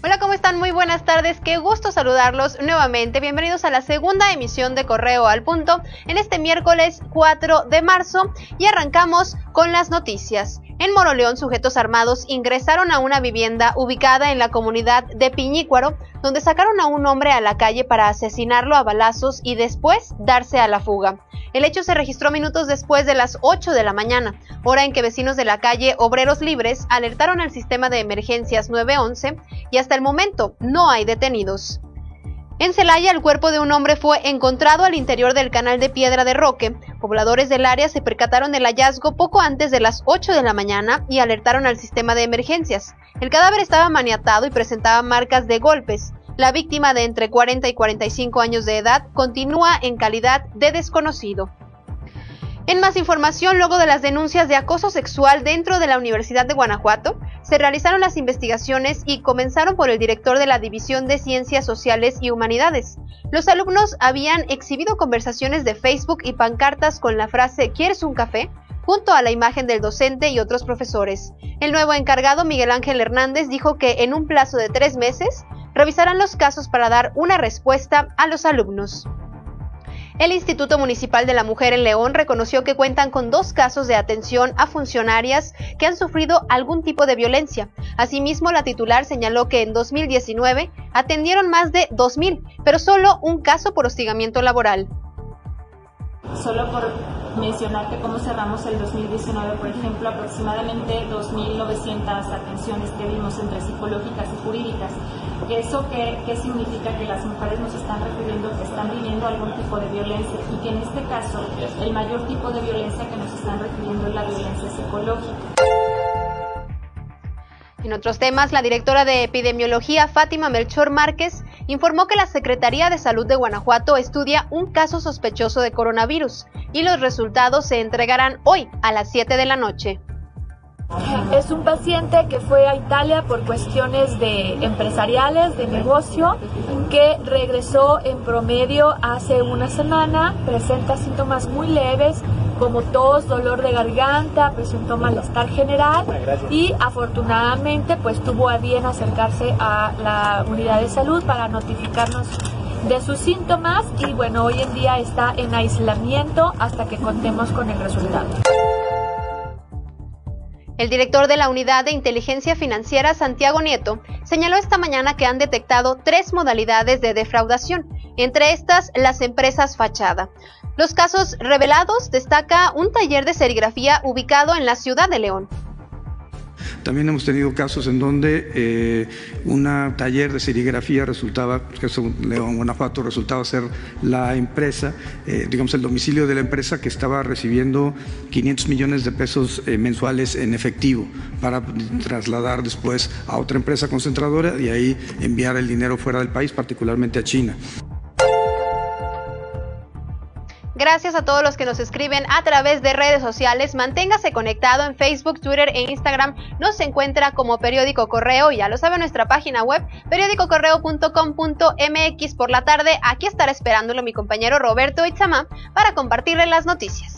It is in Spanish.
Hola, ¿cómo están? Muy buenas tardes. Qué gusto saludarlos nuevamente. Bienvenidos a la segunda emisión de Correo al Punto en este miércoles 4 de marzo y arrancamos con las noticias. En Moroleón, sujetos armados ingresaron a una vivienda ubicada en la comunidad de Piñícuaro, donde sacaron a un hombre a la calle para asesinarlo a balazos y después darse a la fuga. El hecho se registró minutos después de las 8 de la mañana, hora en que vecinos de la calle Obreros Libres alertaron al sistema de emergencias 911 y hasta el momento no hay detenidos. En Celaya, el cuerpo de un hombre fue encontrado al interior del canal de Piedra de Roque. Pobladores del área se percataron del hallazgo poco antes de las 8 de la mañana y alertaron al sistema de emergencias. El cadáver estaba maniatado y presentaba marcas de golpes. La víctima de entre 40 y 45 años de edad continúa en calidad de desconocido. En más información, luego de las denuncias de acoso sexual dentro de la Universidad de Guanajuato, se realizaron las investigaciones y comenzaron por el director de la División de Ciencias Sociales y Humanidades. Los alumnos habían exhibido conversaciones de Facebook y pancartas con la frase ¿Quieres un café? junto a la imagen del docente y otros profesores. El nuevo encargado, Miguel Ángel Hernández, dijo que en un plazo de tres meses revisarán los casos para dar una respuesta a los alumnos. El Instituto Municipal de la Mujer en León reconoció que cuentan con dos casos de atención a funcionarias que han sufrido algún tipo de violencia. Asimismo, la titular señaló que en 2019 atendieron más de 2.000, pero solo un caso por hostigamiento laboral. Mencionarte cómo cerramos el 2019, por ejemplo, aproximadamente 2.900 atenciones que vimos entre psicológicas y jurídicas. ¿Eso qué, qué significa? Que las mujeres nos están refiriendo que están viviendo algún tipo de violencia y que en este caso el mayor tipo de violencia que nos están refiriendo es la violencia psicológica. En otros temas, la directora de epidemiología, Fátima Melchor Márquez, informó que la Secretaría de Salud de Guanajuato estudia un caso sospechoso de coronavirus y los resultados se entregarán hoy a las 7 de la noche. Es un paciente que fue a Italia por cuestiones de empresariales, de negocio, que regresó en promedio hace una semana, presenta síntomas muy leves como tos, dolor de garganta, presentó malestar general y afortunadamente pues tuvo a bien acercarse a la unidad de salud para notificarnos de sus síntomas y bueno, hoy en día está en aislamiento hasta que contemos con el resultado. El director de la Unidad de Inteligencia Financiera, Santiago Nieto, señaló esta mañana que han detectado tres modalidades de defraudación, entre estas las empresas fachada. Los casos revelados destaca un taller de serigrafía ubicado en la ciudad de León. También hemos tenido casos en donde eh, un taller de serigrafía resultaba, que es León, Guanajuato, resultaba ser la empresa, eh, digamos el domicilio de la empresa que estaba recibiendo 500 millones de pesos eh, mensuales en efectivo para trasladar después a otra empresa concentradora y ahí enviar el dinero fuera del país, particularmente a China. Gracias a todos los que nos escriben a través de redes sociales. Manténgase conectado en Facebook, Twitter e Instagram. Nos encuentra como Periódico Correo. Ya lo sabe nuestra página web, periódicocorreo.com.mx por la tarde. Aquí estará esperándolo mi compañero Roberto Itzamá para compartirle las noticias.